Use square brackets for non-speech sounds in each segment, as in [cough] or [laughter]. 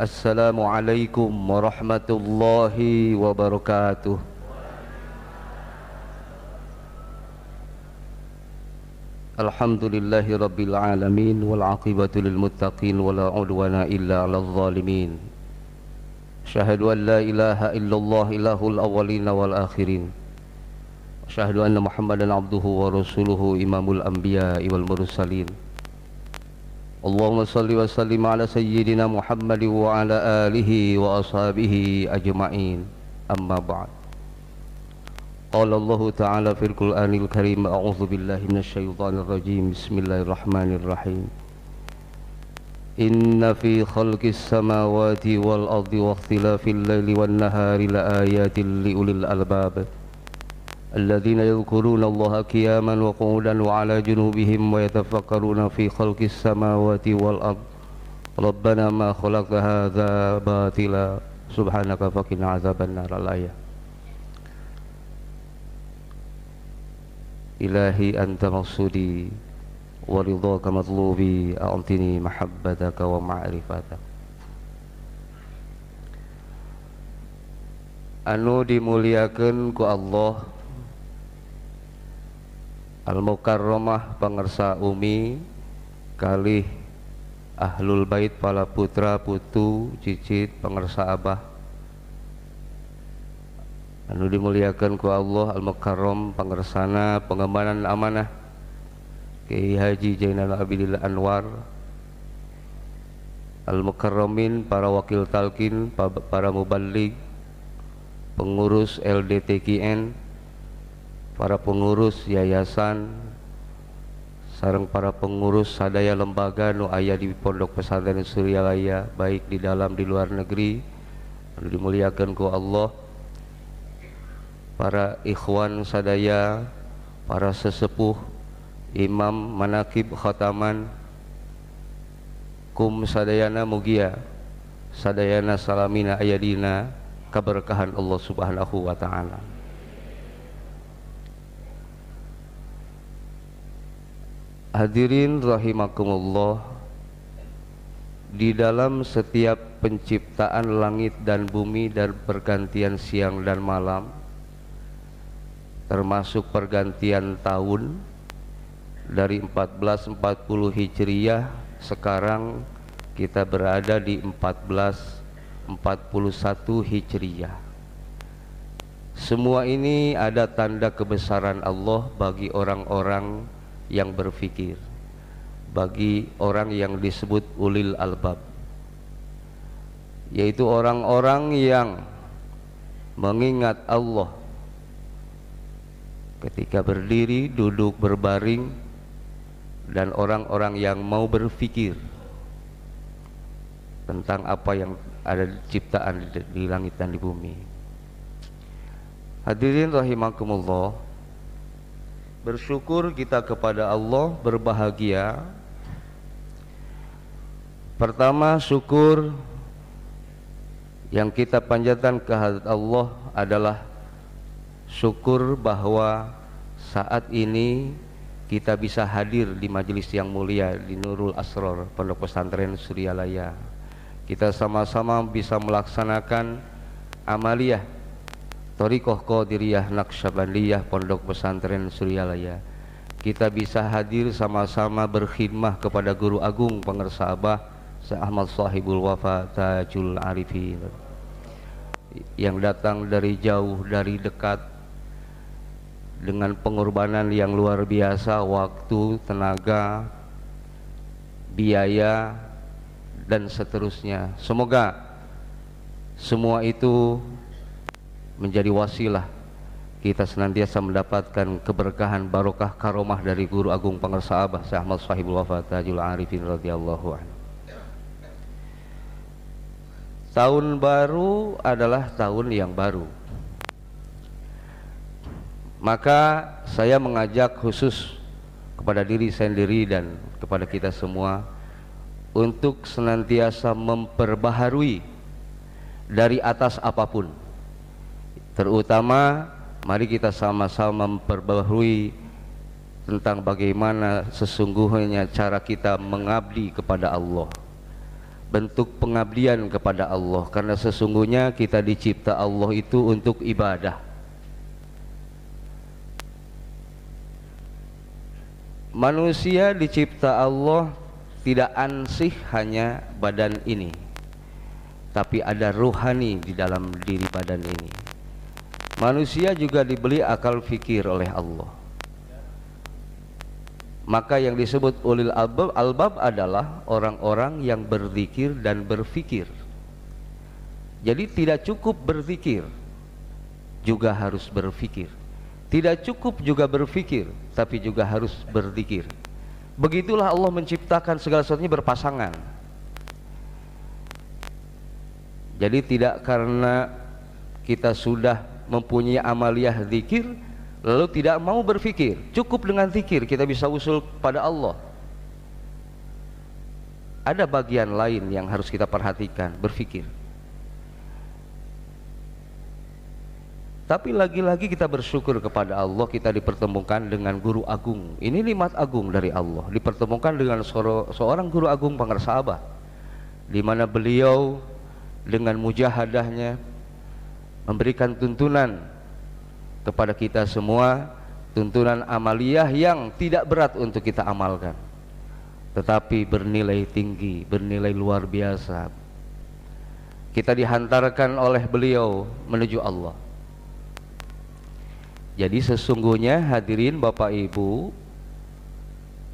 السلام عليكم ورحمة الله وبركاته الحمد لله رب العالمين والعاقبة للمتقين ولا عدوان إلا على الظالمين أشهد أن لا إله إلا الله إله الأولين والآخرين أشهد أن محمدا عبده ورسوله إمام الأنبياء والمرسلين اللهم صل وسلم على سيدنا محمد وعلى آله وأصحابه أجمعين. أما بعد. قال الله تعالى في القرآن الكريم أعوذ بالله من الشيطان الرجيم. بسم الله الرحمن الرحيم. إن في خلق السماوات والأرض واختلاف الليل والنهار لآيات لأولي الألباب. الذين يذكرون الله قياما وقعودا وعلى جنوبهم ويتفكرون في خلق السماوات والأرض. ربنا ما خلقت هذا باطلا. سبحانك فقنا عذاب النار. الآية. إلهي أنت مقصودي ورضاك مطلوبي. أعطني محبتك ومعرفتك. anu dimuliakan ku Allah. Al-Mukarramah pangersa umi kalih Ahlul Bait pala putra putu cicit pangersa abah. Anu dimuliakan ku Allah Al-Mukarram pangersana pengembangan amanah Kiai Haji Jainal Abidillah Anwar Al-Mukarramin para wakil talkin para mubalik pengurus LDTKN para pengurus yayasan sarang para pengurus sadaya lembaga nu aya di Pondok Pesantren Suryalaya baik di dalam di luar negeri dimuliakan ku Allah. Para ikhwan sadaya para sesepuh imam manakib khataman kum sadayana mugia sadayana salamina ayadina keberkahan Allah Subhanahu wa taala Hadirin rahimakumullah Di dalam setiap penciptaan langit dan bumi dan pergantian siang dan malam Termasuk pergantian tahun Dari 1440 Hijriyah Sekarang kita berada di 1441 Hijriyah Semua ini ada tanda kebesaran Allah bagi orang-orang yang berfikir bagi orang yang disebut ulil albab yaitu orang-orang yang mengingat Allah ketika berdiri, duduk, berbaring dan orang-orang yang mau berfikir tentang apa yang ada di ciptaan di, langit dan di bumi. Hadirin rahimakumullah, bersyukur kita kepada Allah berbahagia. Pertama syukur yang kita panjatkan ke Allah adalah syukur bahwa saat ini kita bisa hadir di majelis yang mulia di Nurul Asror Pondok Pesantren Suryalaya. Kita sama-sama bisa melaksanakan amaliyah Torikoh Qadiriyah Naqsyabandiyah Pondok Pesantren Suryalaya. Kita bisa hadir sama-sama berkhidmah kepada Guru Agung Pengersa Abah Syekh Ahmad Sahibul Wafa Tajul Arifin. Yang datang dari jauh dari dekat dengan pengorbanan yang luar biasa waktu, tenaga, biaya dan seterusnya. Semoga semua itu menjadi wasilah kita senantiasa mendapatkan keberkahan barokah karomah dari guru agung pengersa abah Syekh Ahmad Sahibul Wafat Tajul Arifin radhiyallahu anhu. Tahun baru adalah tahun yang baru. Maka saya mengajak khusus kepada diri sendiri dan kepada kita semua untuk senantiasa memperbaharui dari atas apa pun terutama mari kita sama-sama memperbaharui tentang bagaimana sesungguhnya cara kita mengabdi kepada Allah. Bentuk pengabdian kepada Allah. Karena sesungguhnya kita dicipta Allah itu untuk ibadah. Manusia dicipta Allah tidak ansih hanya badan ini. Tapi ada ruhani di dalam diri badan ini manusia juga dibeli akal fikir oleh Allah maka yang disebut ulil albab, albab adalah orang-orang yang berzikir dan berfikir. Jadi tidak cukup berzikir, juga harus berfikir. Tidak cukup juga berfikir, tapi juga harus berzikir. Begitulah Allah menciptakan segala sesuatunya berpasangan. Jadi tidak karena kita sudah mempunyai amaliyah zikir lalu tidak mau berfikir. Cukup dengan zikir kita bisa usul pada Allah. Ada bagian lain yang harus kita perhatikan berfikir. Tapi lagi-lagi kita bersyukur kepada Allah kita dipertemukan dengan guru agung. Ini nikmat agung dari Allah. Dipertemukan dengan seorang guru agung Abah di mana beliau dengan mujahadahnya memberikan tuntunan kepada kita semua tuntunan amaliyah yang tidak berat untuk kita amalkan tetapi bernilai tinggi, bernilai luar biasa. Kita dihantarkan oleh beliau menuju Allah. Jadi sesungguhnya hadirin Bapak Ibu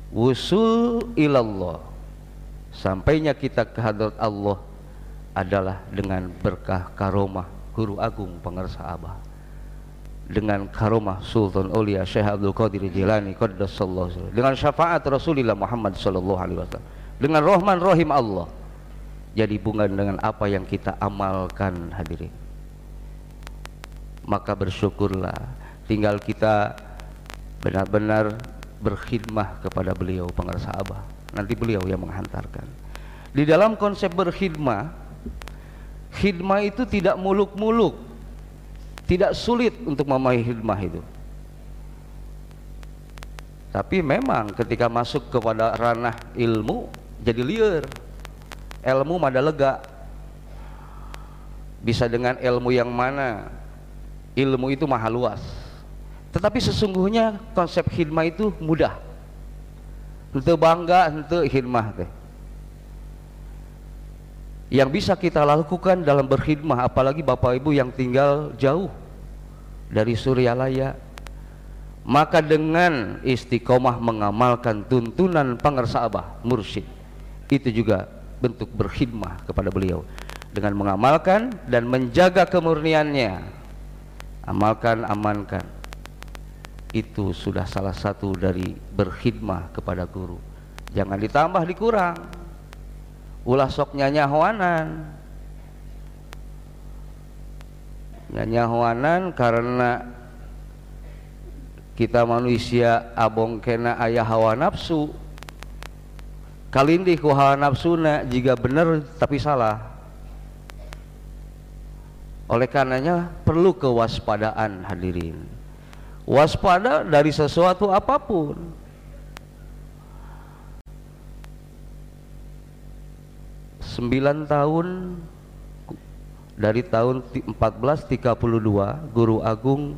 wusul ilallah. Sampainya kita ke hadrat Allah adalah dengan berkah karomah guru agung pengersa abah. Dengan karomah Sultan Aulia Syekh Abdul Qadir Jilani qaddasallahu dengan syafaat Rasulullah Muhammad sallallahu alaihi wasallam. Dengan rahman rahim Allah. Jadi bunga dengan apa yang kita amalkan hadirin. Maka bersyukurlah. Tinggal kita benar-benar berkhidmah kepada beliau pengarsa abah. Nanti beliau yang menghantarkan. Di dalam konsep berkhidmah khidmah itu tidak muluk-muluk. Tidak sulit untuk memahami hikmah itu. Tapi memang ketika masuk kepada ranah ilmu jadi liar. Ilmu mada lega. Bisa dengan ilmu yang mana? Ilmu itu maha luas. Tetapi sesungguhnya konsep hikmah itu mudah. Untuk bangga untuk hikmah teh yang bisa kita lakukan dalam berkhidmah apalagi Bapak Ibu yang tinggal jauh dari Suryalaya. Maka dengan istiqomah mengamalkan tuntunan pangersa abah mursyid itu juga bentuk berkhidmah kepada beliau. Dengan mengamalkan dan menjaga kemurniannya amalkan amankan itu sudah salah satu dari berkhidmah kepada guru. Jangan ditambah dikurang ulah sok nyanyahoanan nyanyahoanan karena kita manusia abong kena ayah hawa nafsu. Kalindih ku hawa nafsuna jika benar tapi salah. Oleh karenanya perlu kewaspadaan hadirin. Waspada dari sesuatu apa pun sembilan tahun dari tahun 1432 Guru Agung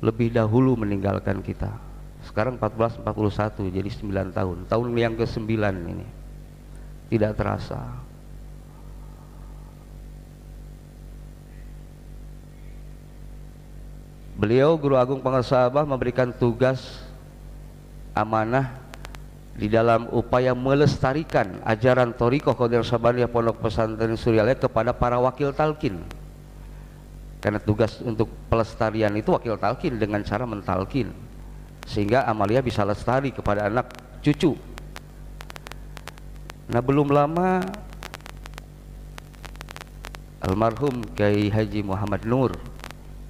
lebih dahulu meninggalkan kita. Sekarang 1441 jadi 9 tahun. Tahun yang ke 9 ini. Tidak terasa. Beliau Guru Agung Pengasabah memberikan tugas amanah di dalam upaya melestarikan ajaran Toriko Qadir Sabaniyah Pondok Pesantren Suryalaya kepada para wakil talkin karena tugas untuk pelestarian itu wakil talkin dengan cara mentalkin sehingga amalia bisa lestari kepada anak cucu. Nah belum lama almarhum Kiai Haji Muhammad Nur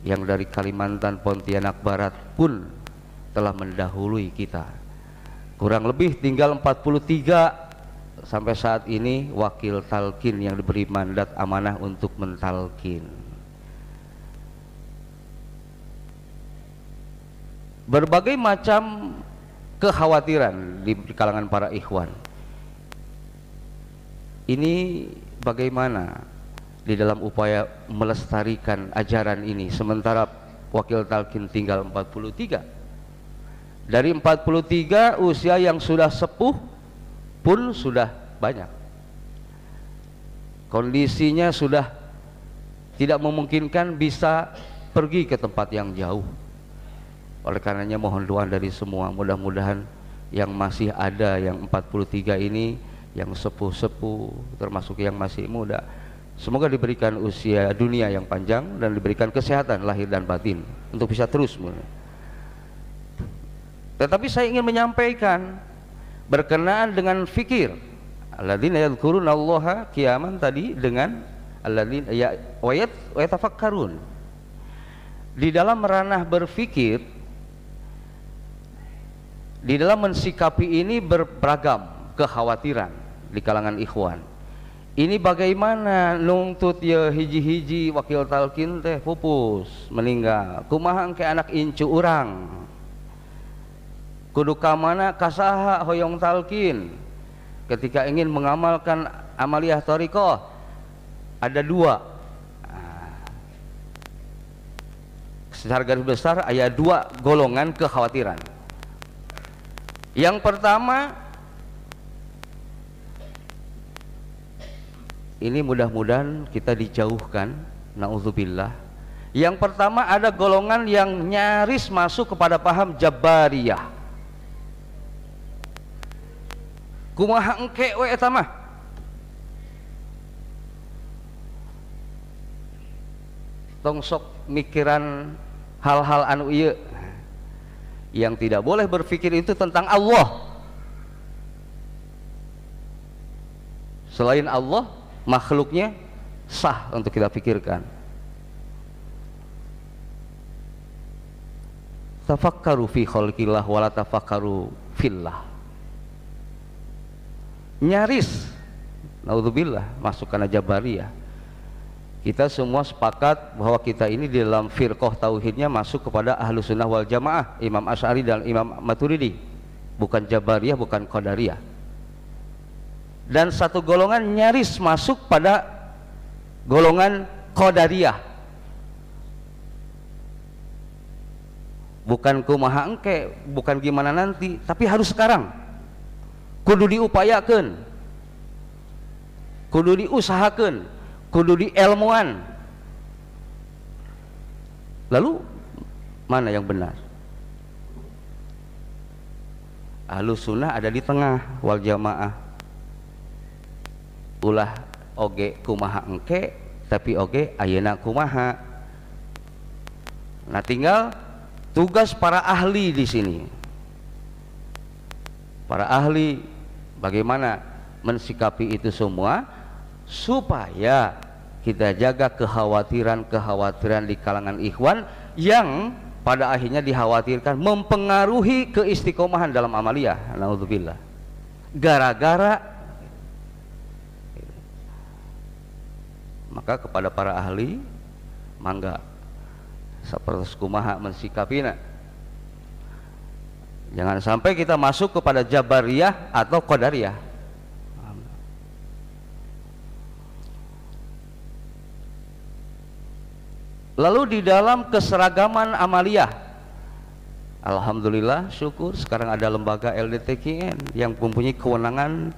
yang dari Kalimantan Pontianak Barat pun telah mendahului kita kurang lebih tinggal 43 sampai saat ini wakil talkin yang diberi mandat amanah untuk mentalkin berbagai macam kekhawatiran di kalangan para ikhwan. Ini bagaimana di dalam upaya melestarikan ajaran ini? Sementara wakil talkin tinggal 43 dari 43 usia yang sudah sepuh pun sudah banyak. Kondisinya sudah tidak memungkinkan bisa pergi ke tempat yang jauh. Oleh karenanya mohon doa dari semua mudah-mudahan yang masih ada yang 43 ini yang sepuh-sepuh termasuk yang masih muda semoga diberikan usia dunia yang panjang dan diberikan kesehatan lahir dan batin untuk bisa terus tetapi saya ingin menyampaikan berkenaan dengan fikir alladzina yadhkuruna Allah kiaman tadi dengan alladzina ya wa yatafakkarun di dalam ranah berfikir di dalam mensikapi ini beragam kekhawatiran di kalangan ikhwan. Ini bagaimana nungtut ya hiji-hiji wakil talkin teh pupus meninggal. Kumaha ke anak incu orang. Kudu kamana kasaha hoyong talkin. Ketika ingin mengamalkan amaliyah toriko ada dua. Ah. Secara garis besar ada dua golongan kekhawatiran yang pertama ini mudah-mudahan kita dijauhkan naudzubillah. Yang pertama ada golongan yang nyaris masuk kepada paham Jabariyah. Kumaha engke we eta mah? Tong sok mikiran hal-hal anu ieu yang tidak boleh berpikir itu tentang Allah. Selain Allah makhluknya sah untuk kita pikirkan. Tafakkaru fi khalqillah wala tafakkaru fillah nyaris. Naudzubillah masuk karena jabariyah kita semua sepakat bahwa kita ini di dalam firqah tauhidnya masuk kepada ahlu sunnah wal jamaah Imam Ash'ari dan Imam Maturidi. Bukan Jabariyah, bukan Qadariyah. Dan satu golongan nyaris masuk pada golongan Qadariyah. Bukan kumaha engke bukan gimana nanti tapi harus sekarang kudu diupayakan kudu diusahakan kudu di ilmuwan lalu mana yang benar? Ahlu sunnah ada di tengah wal jamaah. Ulah oge kumaha engke tapi oge ayana kumaha. Nah tinggal tugas para ahli di sini para ahli bagaimana mensikapi itu semua? Supaya kita jaga kekhawatiran-kekhawatiran di kalangan ikhwan yang pada akhirnya dikhawatirkan mempengaruhi keistiqomahan dalam amaliyah. Naudzubillah gara-gara maka kepada para ahli mangga seperti kumaha mensikapina jangan sampai kita masuk kepada jabariyah atau qadariyah Lalu di dalam keseragaman amaliyah Alhamdulillah syukur sekarang ada lembaga LDTKN yang mempunyai kewenangan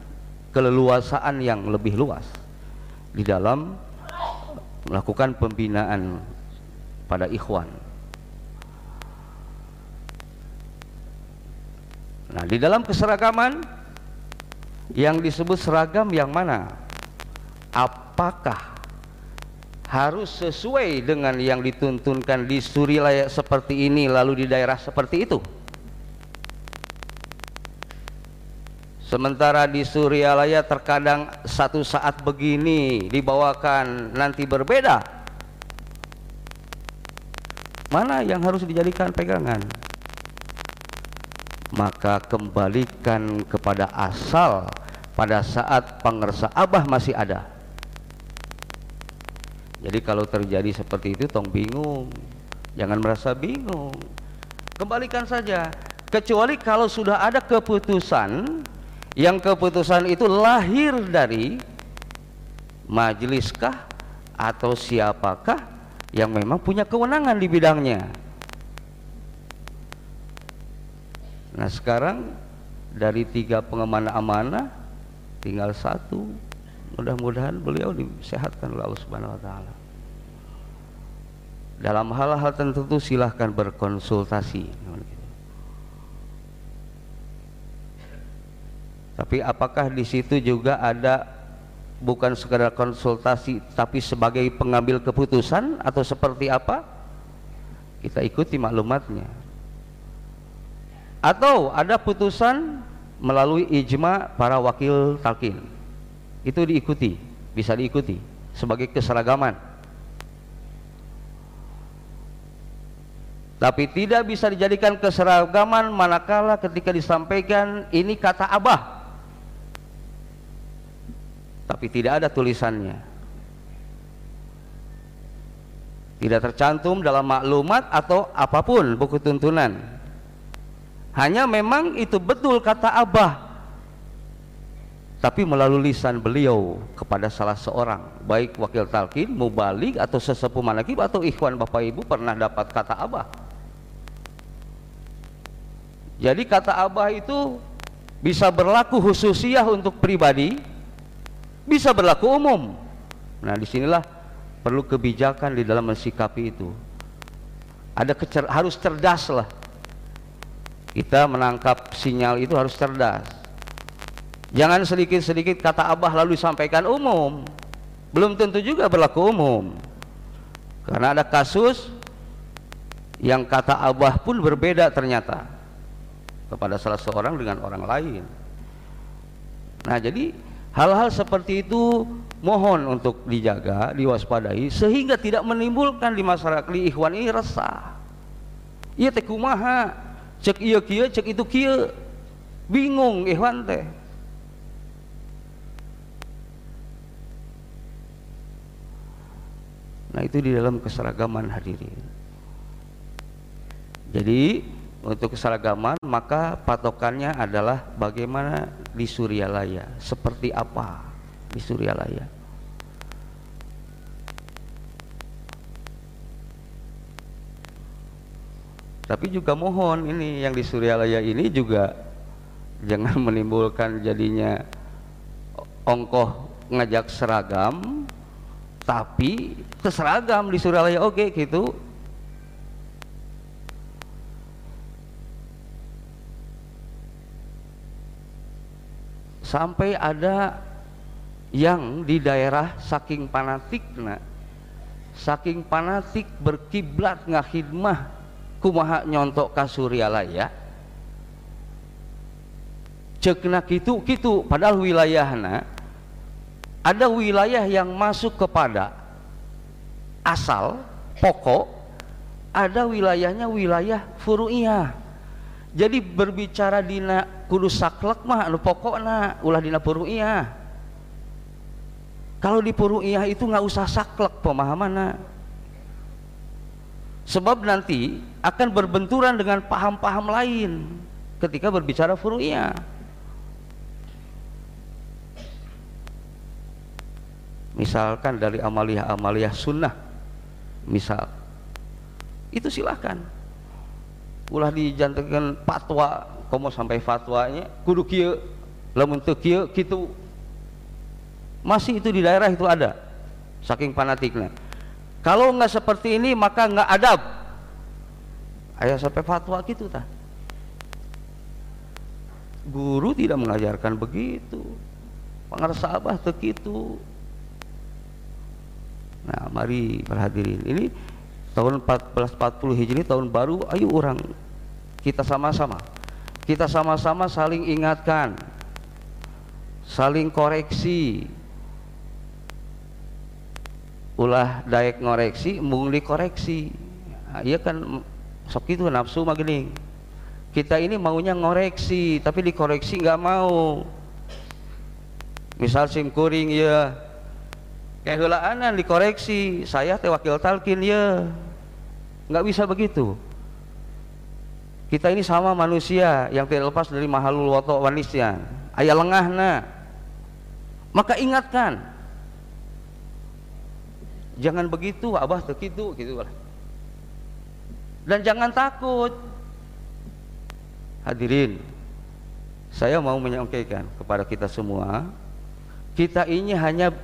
keleluasaan yang lebih luas di dalam melakukan pembinaan pada ikhwan. Nah, di dalam keseragaman yang disebut seragam yang mana? Apakah harus sesuai dengan yang dituntunkan di Surilaya seperti ini lalu di daerah seperti itu? Sementara di Suryalaya terkadang satu saat begini dibawakan nanti berbeda. Mana yang harus dijadikan pegangan maka kembalikan kepada asal pada saat pengersa abah masih ada jadi kalau terjadi seperti itu tong bingung. Jangan merasa bingung. Kembalikan saja. Kecuali kalau sudah ada keputusan yang keputusan itu lahir dari majliskah atau siapakah yang memang punya kewenangan di bidangnya nah sekarang dari tiga pengemana amanah tinggal satu. Mudah-mudahan beliau disehatkan oleh Allah Subhanahu wa taala. Dalam hal-hal tertentu silahkan berkonsultasi. Tapi apakah di situ juga ada bukan sekedar konsultasi tapi sebagai pengambil keputusan atau seperti apa? Kita ikuti maklumatnya atau ada putusan melalui ijma para wakil talqin. Itu diikuti bisa diikuti sebagai keseragaman. Tapi tidak bisa dijadikan keseragaman manakala ketika disampaikan ini kata abah. Tapi tidak ada tulisannya. Tidak tercantum dalam maklumat atau apa pun buku tuntunan hanya memang itu betul kata Abah. Tapi melalui lisan beliau kepada salah seorang, baik wakil talqin, mubalik atau sesepuh manakib atau ikhwan Bapak Ibu pernah dapat kata Abah. Jadi kata Abah itu bisa berlaku khususiah untuk pribadi, bisa berlaku umum. Nah, di sinilah perlu kebijakan di dalam mensikapi itu. Ada kecer harus cerdas lah kita menangkap sinyal itu harus cerdas. Jangan sedikit-sedikit kata Abah lalu disampaikan umum. Belum tentu juga berlaku umum. Karena ada kasus yang kata Abah pun berbeda ternyata kepada salah seorang dengan orang lain. Nah, jadi hal-hal seperti itu mohon untuk dijaga, diwaspadai sehingga tidak menimbulkan di masyarakat di ikhwan ini resah. Iya teh kumaha cek iya kia cek itu kia. Bingung ikhwan teh. Nah itu di dalam keseragaman hadirin. Jadi untuk keseragaman maka patokannya adalah bagaimana di Suryalaya seperti apa di Suryalaya tapi juga mohon ini yang di Suryalaya ini juga jangan [laughs] menimbulkan jadinya ongkoh ngajak seragam tapi keseragam di Suryalaya oke okay, gitu. Sampai ada yang di daerah saking fanatik nah, saking fanatik berkiblat ngahidmah kumaha nyontok ka Suryalaya cekna kitu kitu padahal wilayahna ada wilayah yang masuk kepada asal pokok ada wilayahnya wilayah furu'iyah. Jadi berbicara dina kudu saklek mah anu pokokna ulah dina furu'iyah. Kalau di furu'iyah itu nggak usah saklek pemahamannya sebab nanti akan berbenturan dengan paham-paham lain ketika berbicara furu'iyah. Misalkan dari amaliyah-amaliyah sunnah misal. Itu silahkan ulah dijantankan fatwa kamu sampai fatwanya kudu kia lamun teu kia gitu masih itu di daerah itu ada saking fanatiknya kalau nggak seperti ini maka nggak adab. Ayah sampai fatwa gitu ta. Guru tidak mengajarkan begitu. Pengersabah begitu. Nah, mari berhadirin. Ini tahun 1440 Hijri tahun baru, ayo orang kita sama-sama. Kita sama-sama saling ingatkan. Saling koreksi, ulah daek ngoreksi mung dikoreksi. Nah, iya kan sok itu nafsu mah gini. Kita ini maunya ngoreksi tapi dikoreksi nggak mau. Misal sim kuring ya kayak hulaanan dikoreksi saya teh wakil talkin ya nggak bisa begitu. Kita ini sama manusia yang tidak lepas dari mahalul wato wanisnya ayah lengah nah maka ingatkan jangan begitu abah begitu gitu dan jangan takut. Hadirin saya mau menyampaikan kepada kita semua kita ini hanya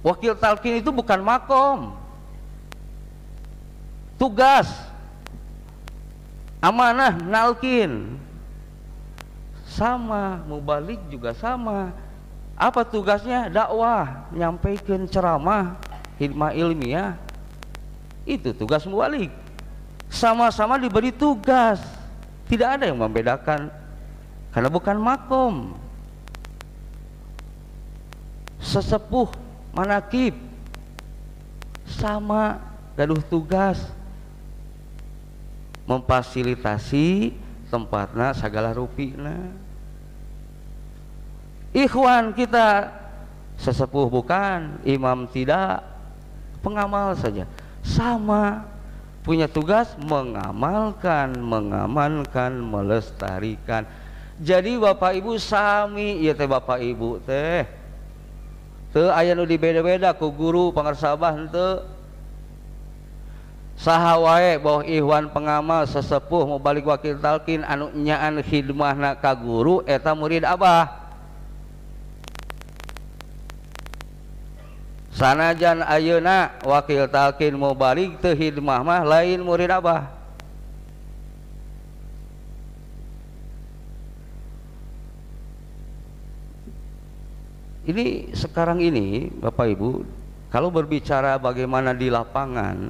wakil talkin itu bukan makom. Tugas amanah nalkin sama mubalik juga sama. Apa tugasnya? Dakwah menyampaikan ceramah hikmah ilmiah itu tugas mubalik sama-sama diberi tugas. Tidak ada yang membedakan. Karena bukan makom. Sesepuh manakib. Sama gaduh tugas. Memfasilitasi tempatnya segala rupina ikhwan kita sesepuh bukan imam tidak pengamal saja. Sama punya tugas mengamalkan mengamankan melestarikan. Jadi bapak ibu sami iya teh bapak ibu teh. Teh ayah nu dibeda-beda ku guru pangarsabah henteu. Saha wae boh ihwan pengamal sesepuh mau balik wakil talkin anu nyaan khidmahna ka guru eta murid abah sanajan ayeuna wakil talkin mau balik teu khidmah mah lain murid abah. Ini sekarang ini Bapak Ibu kalau berbicara bagaimana di lapangan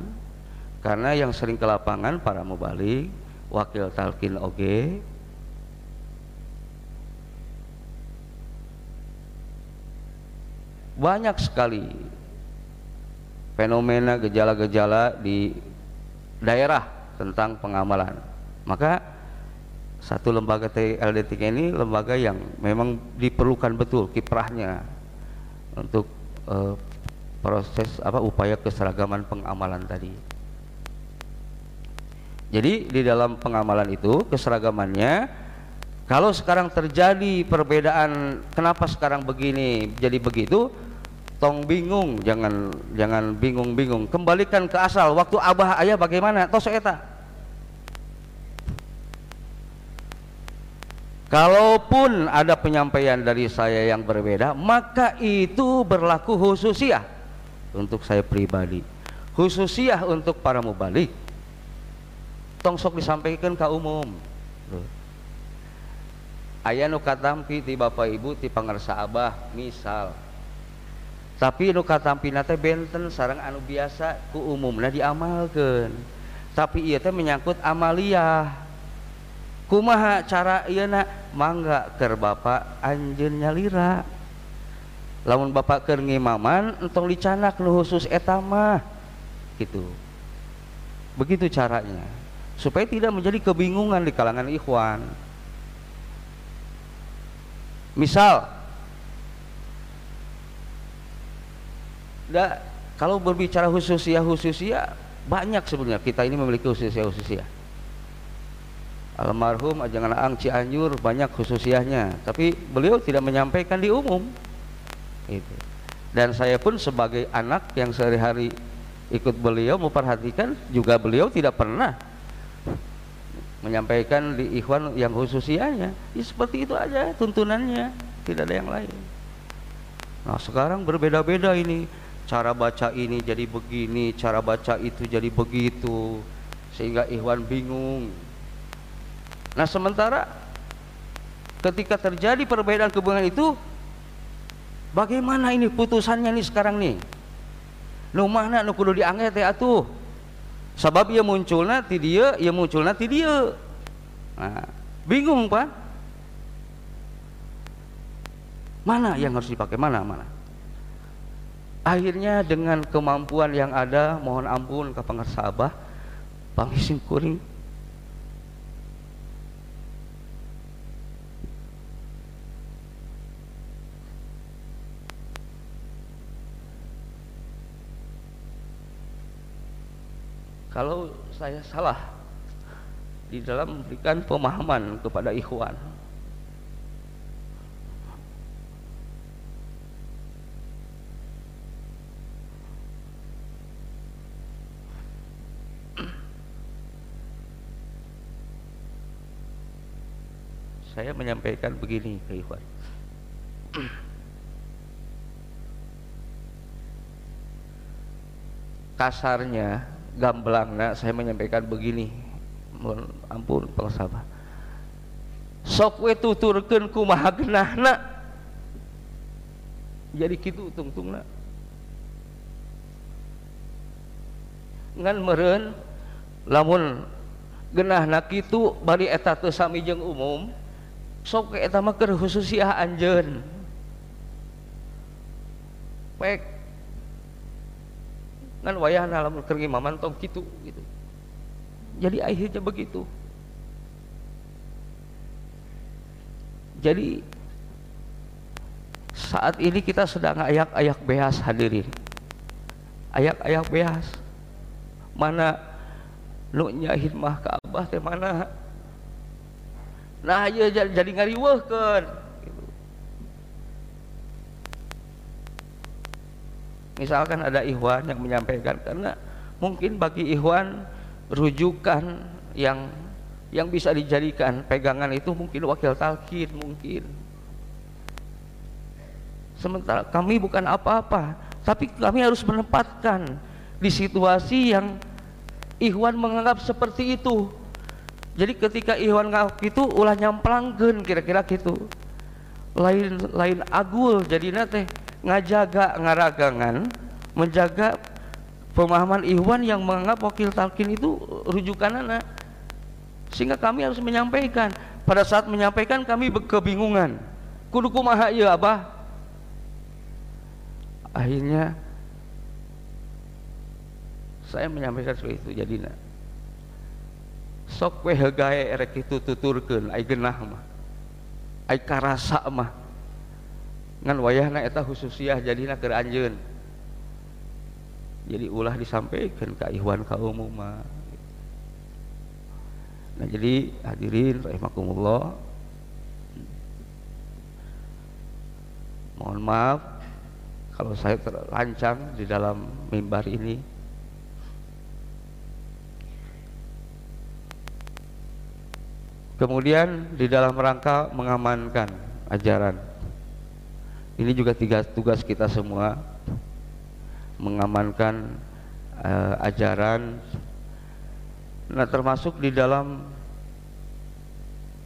karena yang sering ke lapangan para mubalik wakil talkin oge. Banyak sekali fenomena gejala-gejala di daerah tentang pengamalan maka satu lembaga TLD3 ini lembaga yang memang diperlukan betul kiprahnya untuk uh, proses apa upaya keseragaman pengamalan tadi. Jadi di dalam pengamalan itu keseragamannya kalau sekarang terjadi perbedaan kenapa sekarang begini jadi begitu tong bingung jangan jangan bingung-bingung. Kembalikan ke asal. Waktu abah ayah bagaimana? Tos eta Kalaupun ada penyampaian dari saya yang berbeda, maka itu berlaku khususiah untuk saya pribadi. Khususiah untuk para mubalik. Tong sok disampaikan ke umum. Ayah nu katampi ti bapak ibu ti pangersa abah misal tapi nu katampi nate benten sarang anu biasa ku umumna diamalkan tapi iya teh menyangkut amaliyah kumaha cara iya nak? Mangga ker bapak anjen nyalira. Lamun bapak ker ngimaman entong dicanak nu khusus etama gitu. Begitu caranya. Supaya tidak menjadi kebingungan di kalangan ikhwan. Misal da, kalau berbicara khususia khususia banyak sebenarnya. Kita ini memiliki khususia khususia almarhum Ajangan Ang Cianjur banyak khususianya tapi beliau tidak menyampaikan di umum. Itu dan saya pun sebagai anak yang sehari-hari ikut beliau memperhatikan juga beliau tidak pernah menyampaikan di ikhwan yang khususianya ya seperti itu aja tuntunannya. Tidak ada yang lain. Nah sekarang berbeda-beda ini cara baca ini jadi begini cara baca itu jadi begitu sehingga ikhwan bingung nah sementara ketika terjadi perbedaan kebingungan itu bagaimana ini putusannya nih sekarang nih nu mana nu kudu diangkat ya tuh Sebab ia munculnya ti dia, ia munculnya ti dia. Nah, bingung pak. Mana yang harus dipakai mana mana? Akhirnya dengan kemampuan yang ada, mohon ampun ke pengersa abah, pangisim kuring kalau saya salah di dalam memberikan pemahaman kepada ikhwan saya menyampaikan begini ke Ikhwan. Kasarnya gamblangnya saya menyampaikan begini. Mohon ampun sahabat sok we tuturkeun kumaha genahna. Jadi kitu tungtungna. Ngan meureun lamun genahna kitu bari eta teu sami jeung umum sok eta mah keur khususiah anjeun. Pek. Kan wayah lamun keur ngimaman tong kitu gitu. Jadi akhirnya begitu. Jadi saat ini kita sedang ayak-ayak behas hadirin. Ayak-ayak behas. Mana nu nyahin mah Ka'bah teh mana nah iya jadi ngariweuhkeun. Misalkan ada ikhwan yang menyampaikan karena mungkin bagi ikhwan rujukan yang yang bisa dijadikan pegangan itu mungkin wakil talqin mungkin. Sementara kami bukan apa-apa tapi kami harus menempatkan di situasi yang ikhwan menganggap seperti itu jadi ketika ikhwan nganggap itu ulah nyamplangkeun kira-kira gitu. Lain lain agul jadi nate ngajaga ngaragangan menjaga pemahaman Ikhwan yang menganggap wakil talkin itu rujukan anak sehingga kami harus menyampaikan. Pada saat menyampaikan kami kebingungan kudu kumaha ya abah? Akhirnya saya menyampaikan seperti itu jadi nak sok we hegae erek itu tuturkeun ai genah mah. Ai karasa mah. Ngan wayahna eta khususiah jadina keur anjeun. Jadi ulah disampaikan ke ikhwan ka umum nah jadi hadirin rahimakumullah. Mohon maaf kalau saya terlancang di dalam mimbar ini kemudian di dalam rangka mengamankan ajaran. Ini juga tiga tugas kita semua. Mengamankan uh, ajaran. Nah termasuk di dalam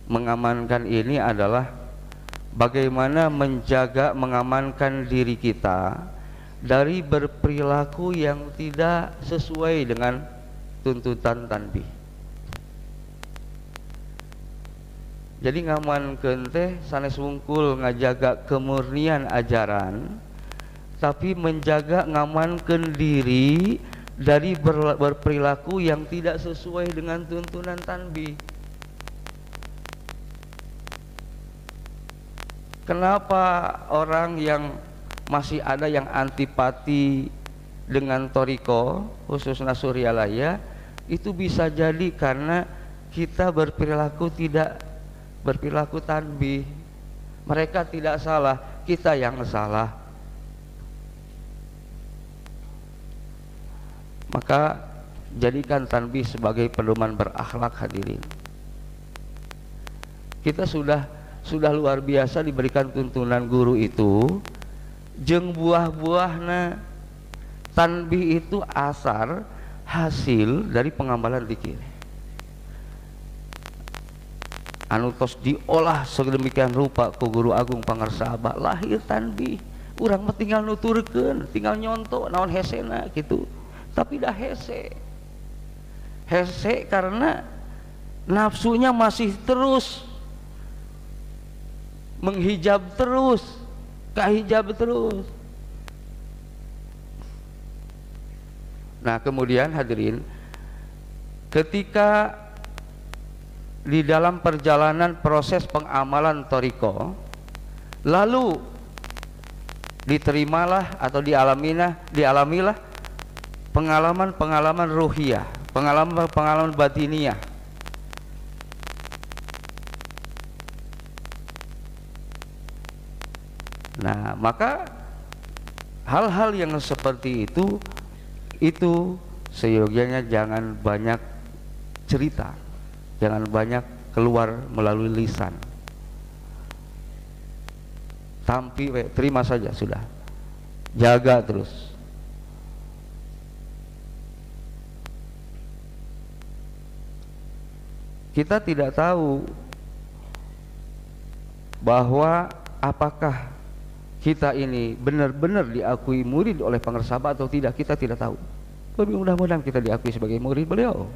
mengamankan ini adalah bagaimana menjaga mengamankan diri kita dari berperilaku yang tidak sesuai dengan tuntutan tanbih jadi ngaman teh sanes wungkul ngajaga kemurnian ajaran tapi menjaga ngamankan diri dari ber, berperilaku yang tidak sesuai dengan tuntunan tanbi. Kenapa orang yang masih ada yang antipati dengan toriko khususnya suryalaya itu bisa jadi karena kita berperilaku tidak berperilaku tanbih. Mereka tidak salah kita yang salah. Maka jadikan tanbih sebagai pedoman berakhlak hadirin. Kita sudah sudah luar biasa diberikan tuntunan guru itu. Jeng buah-buahna tanbih itu asar hasil dari pengamalan dikir anu tos diolah sedemikian rupa ku guru agung pangarsaba lahir tanbih urang mah tinggal nuturkeun tinggal nyonto naon hesena gitu tapi dah hese. Hese karena nafsunya masih terus. Menghijab terus. Kahijab terus. Nah kemudian hadirin ketika di dalam perjalanan proses pengamalan toriko lalu diterimalah atau dialamilah dialamilah pengalaman-pengalaman ruhiyah pengalaman-pengalaman batiniah nah maka hal-hal yang seperti itu itu seyogianya jangan banyak cerita jangan banyak keluar melalui lisan. Tampi terima saja sudah. Jaga terus. Kita tidak tahu bahwa apakah kita ini benar-benar diakui murid oleh pengersabah atau tidak kita tidak tahu. Tapi mudah-mudahan kita diakui sebagai murid beliau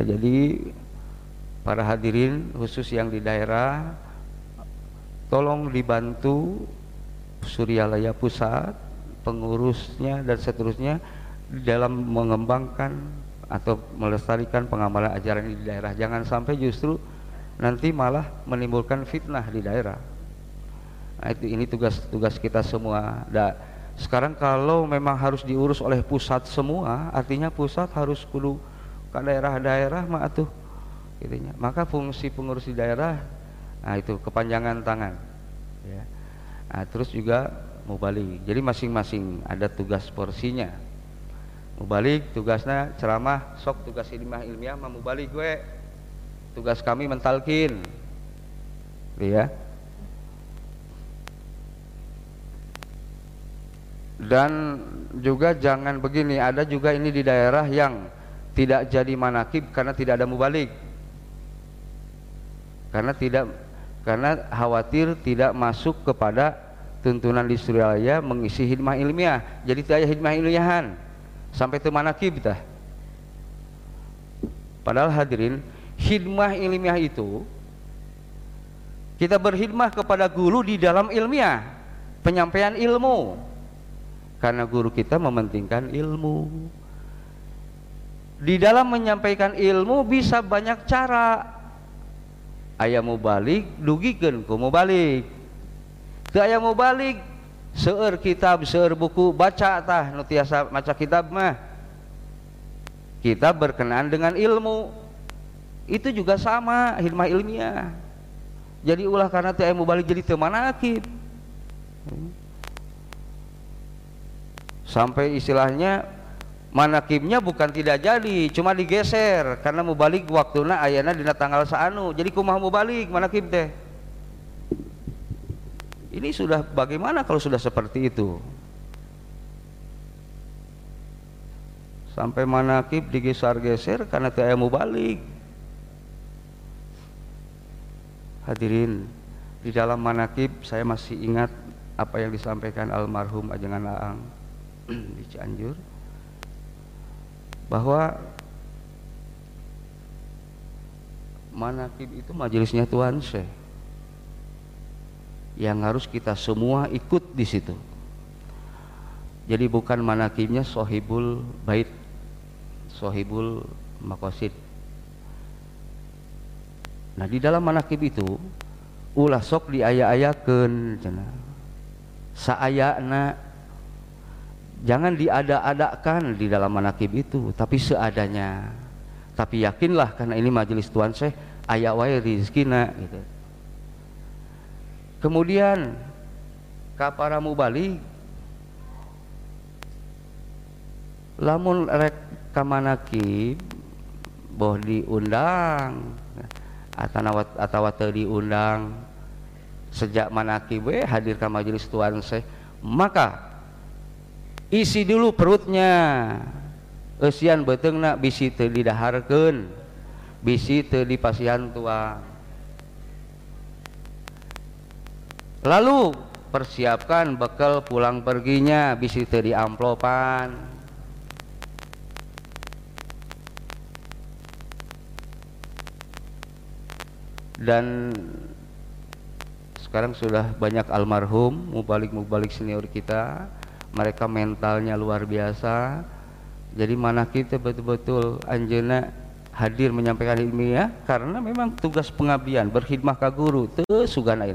Nah jadi para hadirin khusus yang di daerah tolong dibantu Suryalaya Pusat pengurusnya dan seterusnya dalam mengembangkan atau melestarikan pengamalan ajaran di daerah. Jangan sampai justru nanti malah menimbulkan fitnah di daerah. Nah, itu ini tugas-tugas kita semua. Nah, sekarang kalau memang harus diurus oleh pusat semua artinya pusat harus kudu ke daerah-daerah mah tuh gitunya maka fungsi pengurus di daerah nah itu kepanjangan tangan ya. Nah, terus juga mubalik jadi masing-masing ada tugas porsinya. Mubalik tugasnya ceramah sok tugas ilmiah ilmiah mah mubalik gue tugas kami mentalkin ya. Dan juga jangan begini ada juga ini di daerah yang tidak jadi manakib karena tidak ada mubalik. Karena tidak karena khawatir tidak masuk kepada tuntunan di Surabaya mengisi hikmah ilmiah. Jadi tidak ada hikmah ilmiahan. Sampai ke manakib kita padahal hadirin hikmah ilmiah itu kita berhikmah kepada guru di dalam ilmiah penyampaian ilmu. Karena guru kita mementingkan ilmu di dalam menyampaikan ilmu bisa banyak cara. Ayah mau balik dugikan ku mau balik. Ke ayah mau balik seur kitab seur buku baca tah nu tiasa maca kitab mah. Kita berkenaan dengan ilmu. Itu juga sama hikmah ilmiah. Jadi ulah karena teh mau balik jadi teman akib? Sampai istilahnya manakibnya bukan tidak jadi cuma digeser. Karena mau balik waktunya ayana dina tanggal saanu jadi kumah mau balik manakib teh? Ini sudah bagaimana kalau sudah seperti itu? Sampai manakib digeser-geser karena teh mau balik hadirin di dalam manakib saya masih ingat apa yang disampaikan almarhum Ajangan Aang di Cianjur bahwa manakib itu majelisnya Tuhan Syekh yang harus kita semua ikut di situ. Jadi bukan manakibnya sohibul bait, sohibul makosid. Nah di dalam manakib itu ulah sok diaya-ayakan, saayana Jangan diada-adakan di dalam manakib itu, tapi seadanya. Tapi yakinlah karena ini majelis Tuhan Syekh, ayat wae rizkina gitu. Kemudian kapara mubalik lamun rek kamanakib boh diundang atau atau diundang sejak manakib hadir ke majelis Tuhan Syekh maka isi dulu perutnya. Esian beteng nak bisi teu bisi teu dipasihan tuang lalu persiapkan bekal pulang perginya bisi teu diamplopan. Dan sekarang sudah banyak almarhum mubalik-mubalik senior kita mereka mentalnya luar biasa. Jadi mana kita betul-betul anjena hadir menyampaikan ilmiah karena memang tugas pengabdian berkhidmah ke guru itu sugana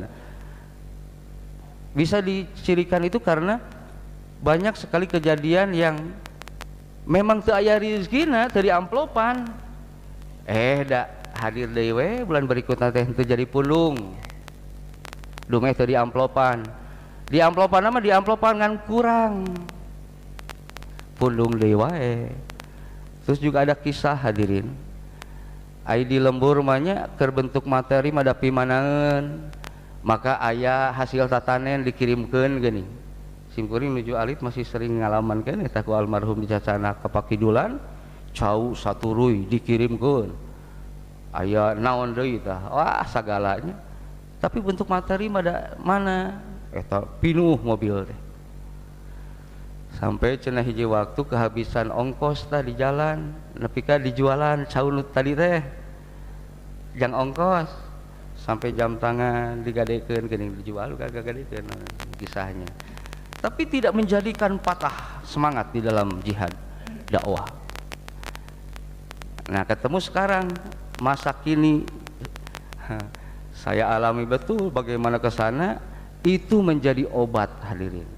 bisa dicirikan itu karena banyak sekali kejadian yang memang tu ayah rizkina dari amplopan. Eh dak hadir dewe bulan berikutnya teh terjadi pulung. Dumeh tadi amplopan di amplopan nama di amplopan kan kurang. Pundung dewa terus juga ada kisah hadirin. Ai di lembur mahnya kerbentuk materi madapi manangan. Maka ayah hasil tatanen dikirimkan gini. Simkuring menuju alit masih sering ngalaman kan eta ku almarhum di cacana ke pakidulan cau satu rui dikirimkan ayah naon tah? Wah sagalanya. Tapi bentuk materi mana mana eta pinuh mobil teh. Sampai cenah hiji waktu kehabisan ongkos tah di jalan nepi ka dijualan caun tadi teh. Jang ongkos sampai jam tangan digadekeun geuning dijual kagak gadekeun kisahnya. Tapi tidak menjadikan patah semangat di dalam jihad dakwah. Nah ketemu sekarang masa kini [laughs] saya alami betul bagaimana ke sana itu menjadi obat hadirin.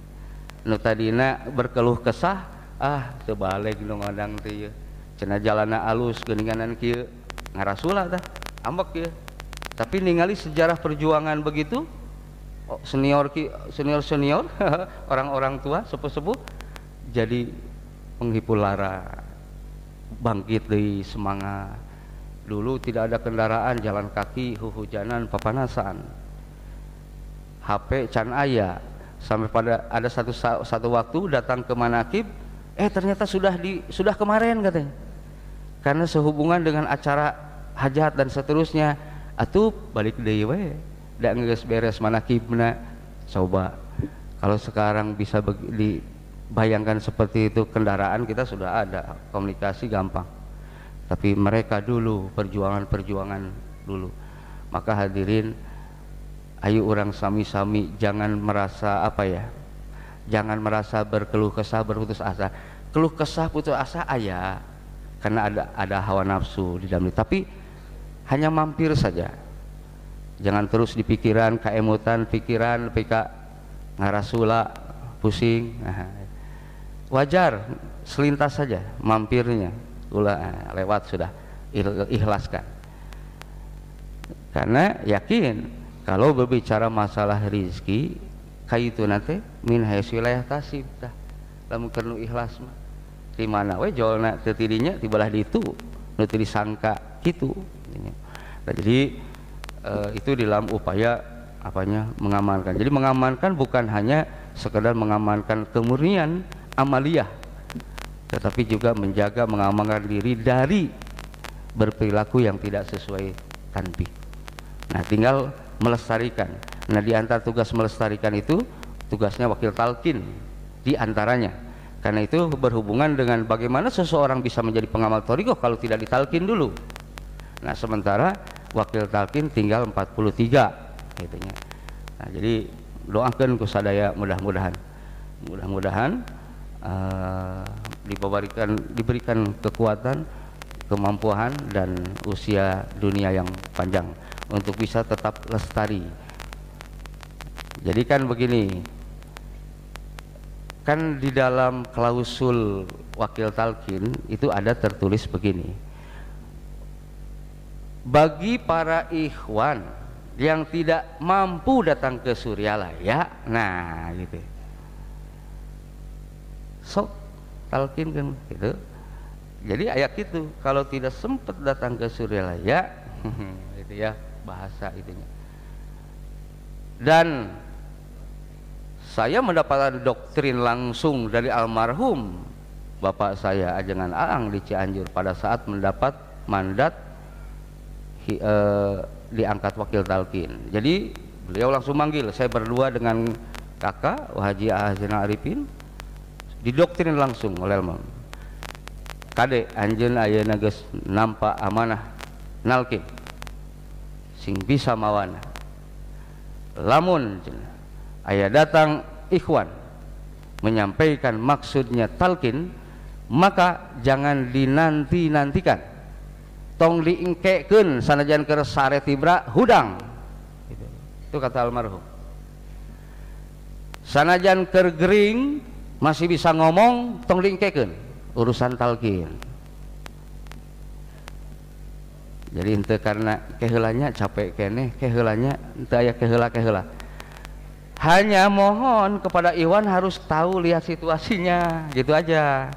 Nu tadina berkeluh kesah ah sebalik nu ngadang teh ieu cenah jalana alus geuninganan kieu. Ngarasula tah ambek kieu tapi ningali sejarah perjuangan begitu oh, senior senior senior [laughs] orang-orang tua sepuh-sepuh jadi penghibur lara bangkit dari semangat. Dulu tidak ada kendaraan jalan kaki hujanan papanasan HP can ayah sampai pada ada satu satu waktu datang ke Manakib eh ternyata sudah di sudah kemarin katanya. Karena sehubungan dengan acara hajat dan seterusnya atuh balik deui we. Da geus beres manakibna coba kalau sekarang bisa dibayangkan seperti itu kendaraan kita sudah ada komunikasi gampang. Tapi mereka dulu perjuangan-perjuangan dulu. Maka hadirin ayo orang sami-sami jangan merasa apa ya? Jangan merasa berkeluh kesah berputus asa. Keluh kesah putus asa ayah karena ada ada hawa nafsu di dalam tapi hanya mampir saja. Jangan terus di pikiran keemutan pikiran pika ngarasula pusing. Wajar selintas saja mampirnya. Ulah lewat sudah ikhlaskan. Karena yakin kalau berbicara masalah rizki kaitu nanti min haitsu wilayah tasib tah lamun kernu ikhlas mah. Di mana we jolna teu tidinya tibalah ditu nu teu disangka kitu. Nah, jadi e, itu dalam upaya apanya mengamankan. Jadi mengamankan bukan hanya sekedar mengamankan kemurnian amaliyah tetapi juga menjaga mengamankan diri dari berperilaku yang tidak sesuai tanbih nah tinggal melestarikan. Nah, di antara tugas melestarikan itu tugasnya wakil talkin di antaranya. Karena itu berhubungan dengan bagaimana seseorang bisa menjadi pengamal toriko kalau tidak ditalkin dulu. Nah, sementara wakil talkin tinggal 43 gitu ya. Nah, jadi doakan kusadaya mudah-mudahan mudah-mudahan uh, diberikan kekuatan, kemampuan dan usia dunia yang panjang untuk bisa tetap lestari. Jadi kan begini, kan di dalam klausul wakil talkin itu ada tertulis begini. Bagi para ikhwan yang tidak mampu datang ke Suryalaya, nah gitu. Sok talkin kan gitu. Jadi ayat itu kalau tidak sempat datang ke Suryalaya, [laughs] gitu ya bahasa itunya. Dan saya mendapatkan doktrin langsung dari almarhum bapak saya Ajengan Aang di Cianjur pada saat mendapat mandat hi, e, diangkat wakil talkin. Jadi beliau langsung manggil saya berdua dengan kakak Haji Ahzina Arifin didoktrin langsung oleh almarhum. Kade anjen ayana geus nampak amanah nalkin sing bisa mawana lamun ayah datang ikhwan menyampaikan maksudnya talkin maka jangan dinanti-nantikan. Tong diingkeken sanajan ke sare tibra hudang. Itu, itu kata almarhum. Sanajan kergering masih bisa ngomong tong diingkeken urusan talkin jadi ente karena kehelanya capek kene kehelanya ente ayah kehela kehela hanya mohon kepada Iwan harus tahu lihat situasinya gitu aja.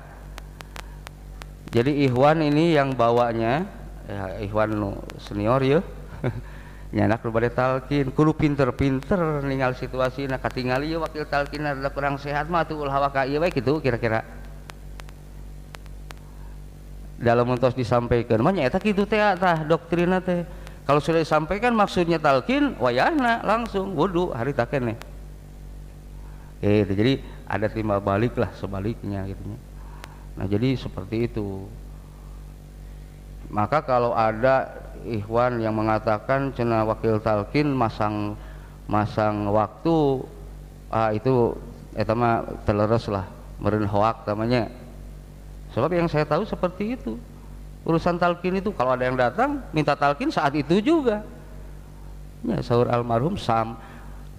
Jadi Ikhwan ini yang bawanya ya, Ikhwan senior ya nyanak lu talkin kudu pinter-pinter ninggal situasi nak katingali ya wakil talkin adalah kurang sehat mah tuh ulah iya baik gitu kira-kira dalam untuk disampaikan. Mah nyata gitu teh tah doktrina teh. Kalau sudah disampaikan maksudnya talkin wayana langsung wudhu hari taken nih gitu jadi ada timbal balik lah sebaliknya gitu. Nah jadi seperti itu. Maka kalau ada ikhwan yang mengatakan cina wakil talkin masang masang waktu ah itu eta mah teleres lah meren hoak namanya sebab yang saya tahu seperti itu. Urusan talkin itu kalau ada yang datang minta talkin saat itu juga. Ya sahur almarhum sam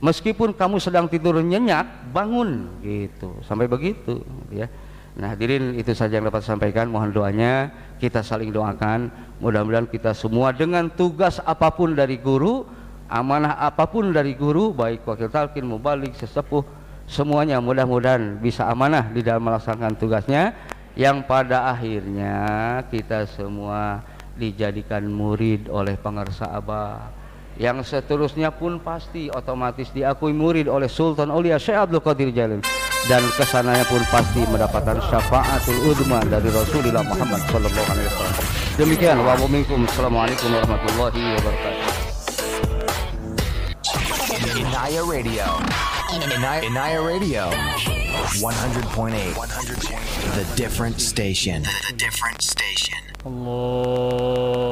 meskipun kamu sedang tidur nyenyak bangun gitu. Sampai begitu ya. Nah hadirin itu saja yang dapat sampaikan. Mohon doanya kita saling doakan. Mudah-mudahan kita semua dengan tugas apa pun dari guru amanah apa pun dari guru baik wakil talkin mubalik sesepuh semuanya mudah-mudahan bisa amanah di dalam melaksanakan tugasnya yang pada akhirnya kita semua dijadikan murid oleh pengersa abah yang seterusnya pun pasti otomatis diakui murid oleh Sultan Aulia Syekh Abdul Qadir Jalil dan ke sananya pun pasti mendapatkan syafaatul udma dari Rasulullah Muhammad sallallahu alaihi wasallam. Demikian wa assalamualaikum warahmatullahi wabarakatuh. Inaya Radio. Inaya Radio. 100.8. The different station. The different station. Hello.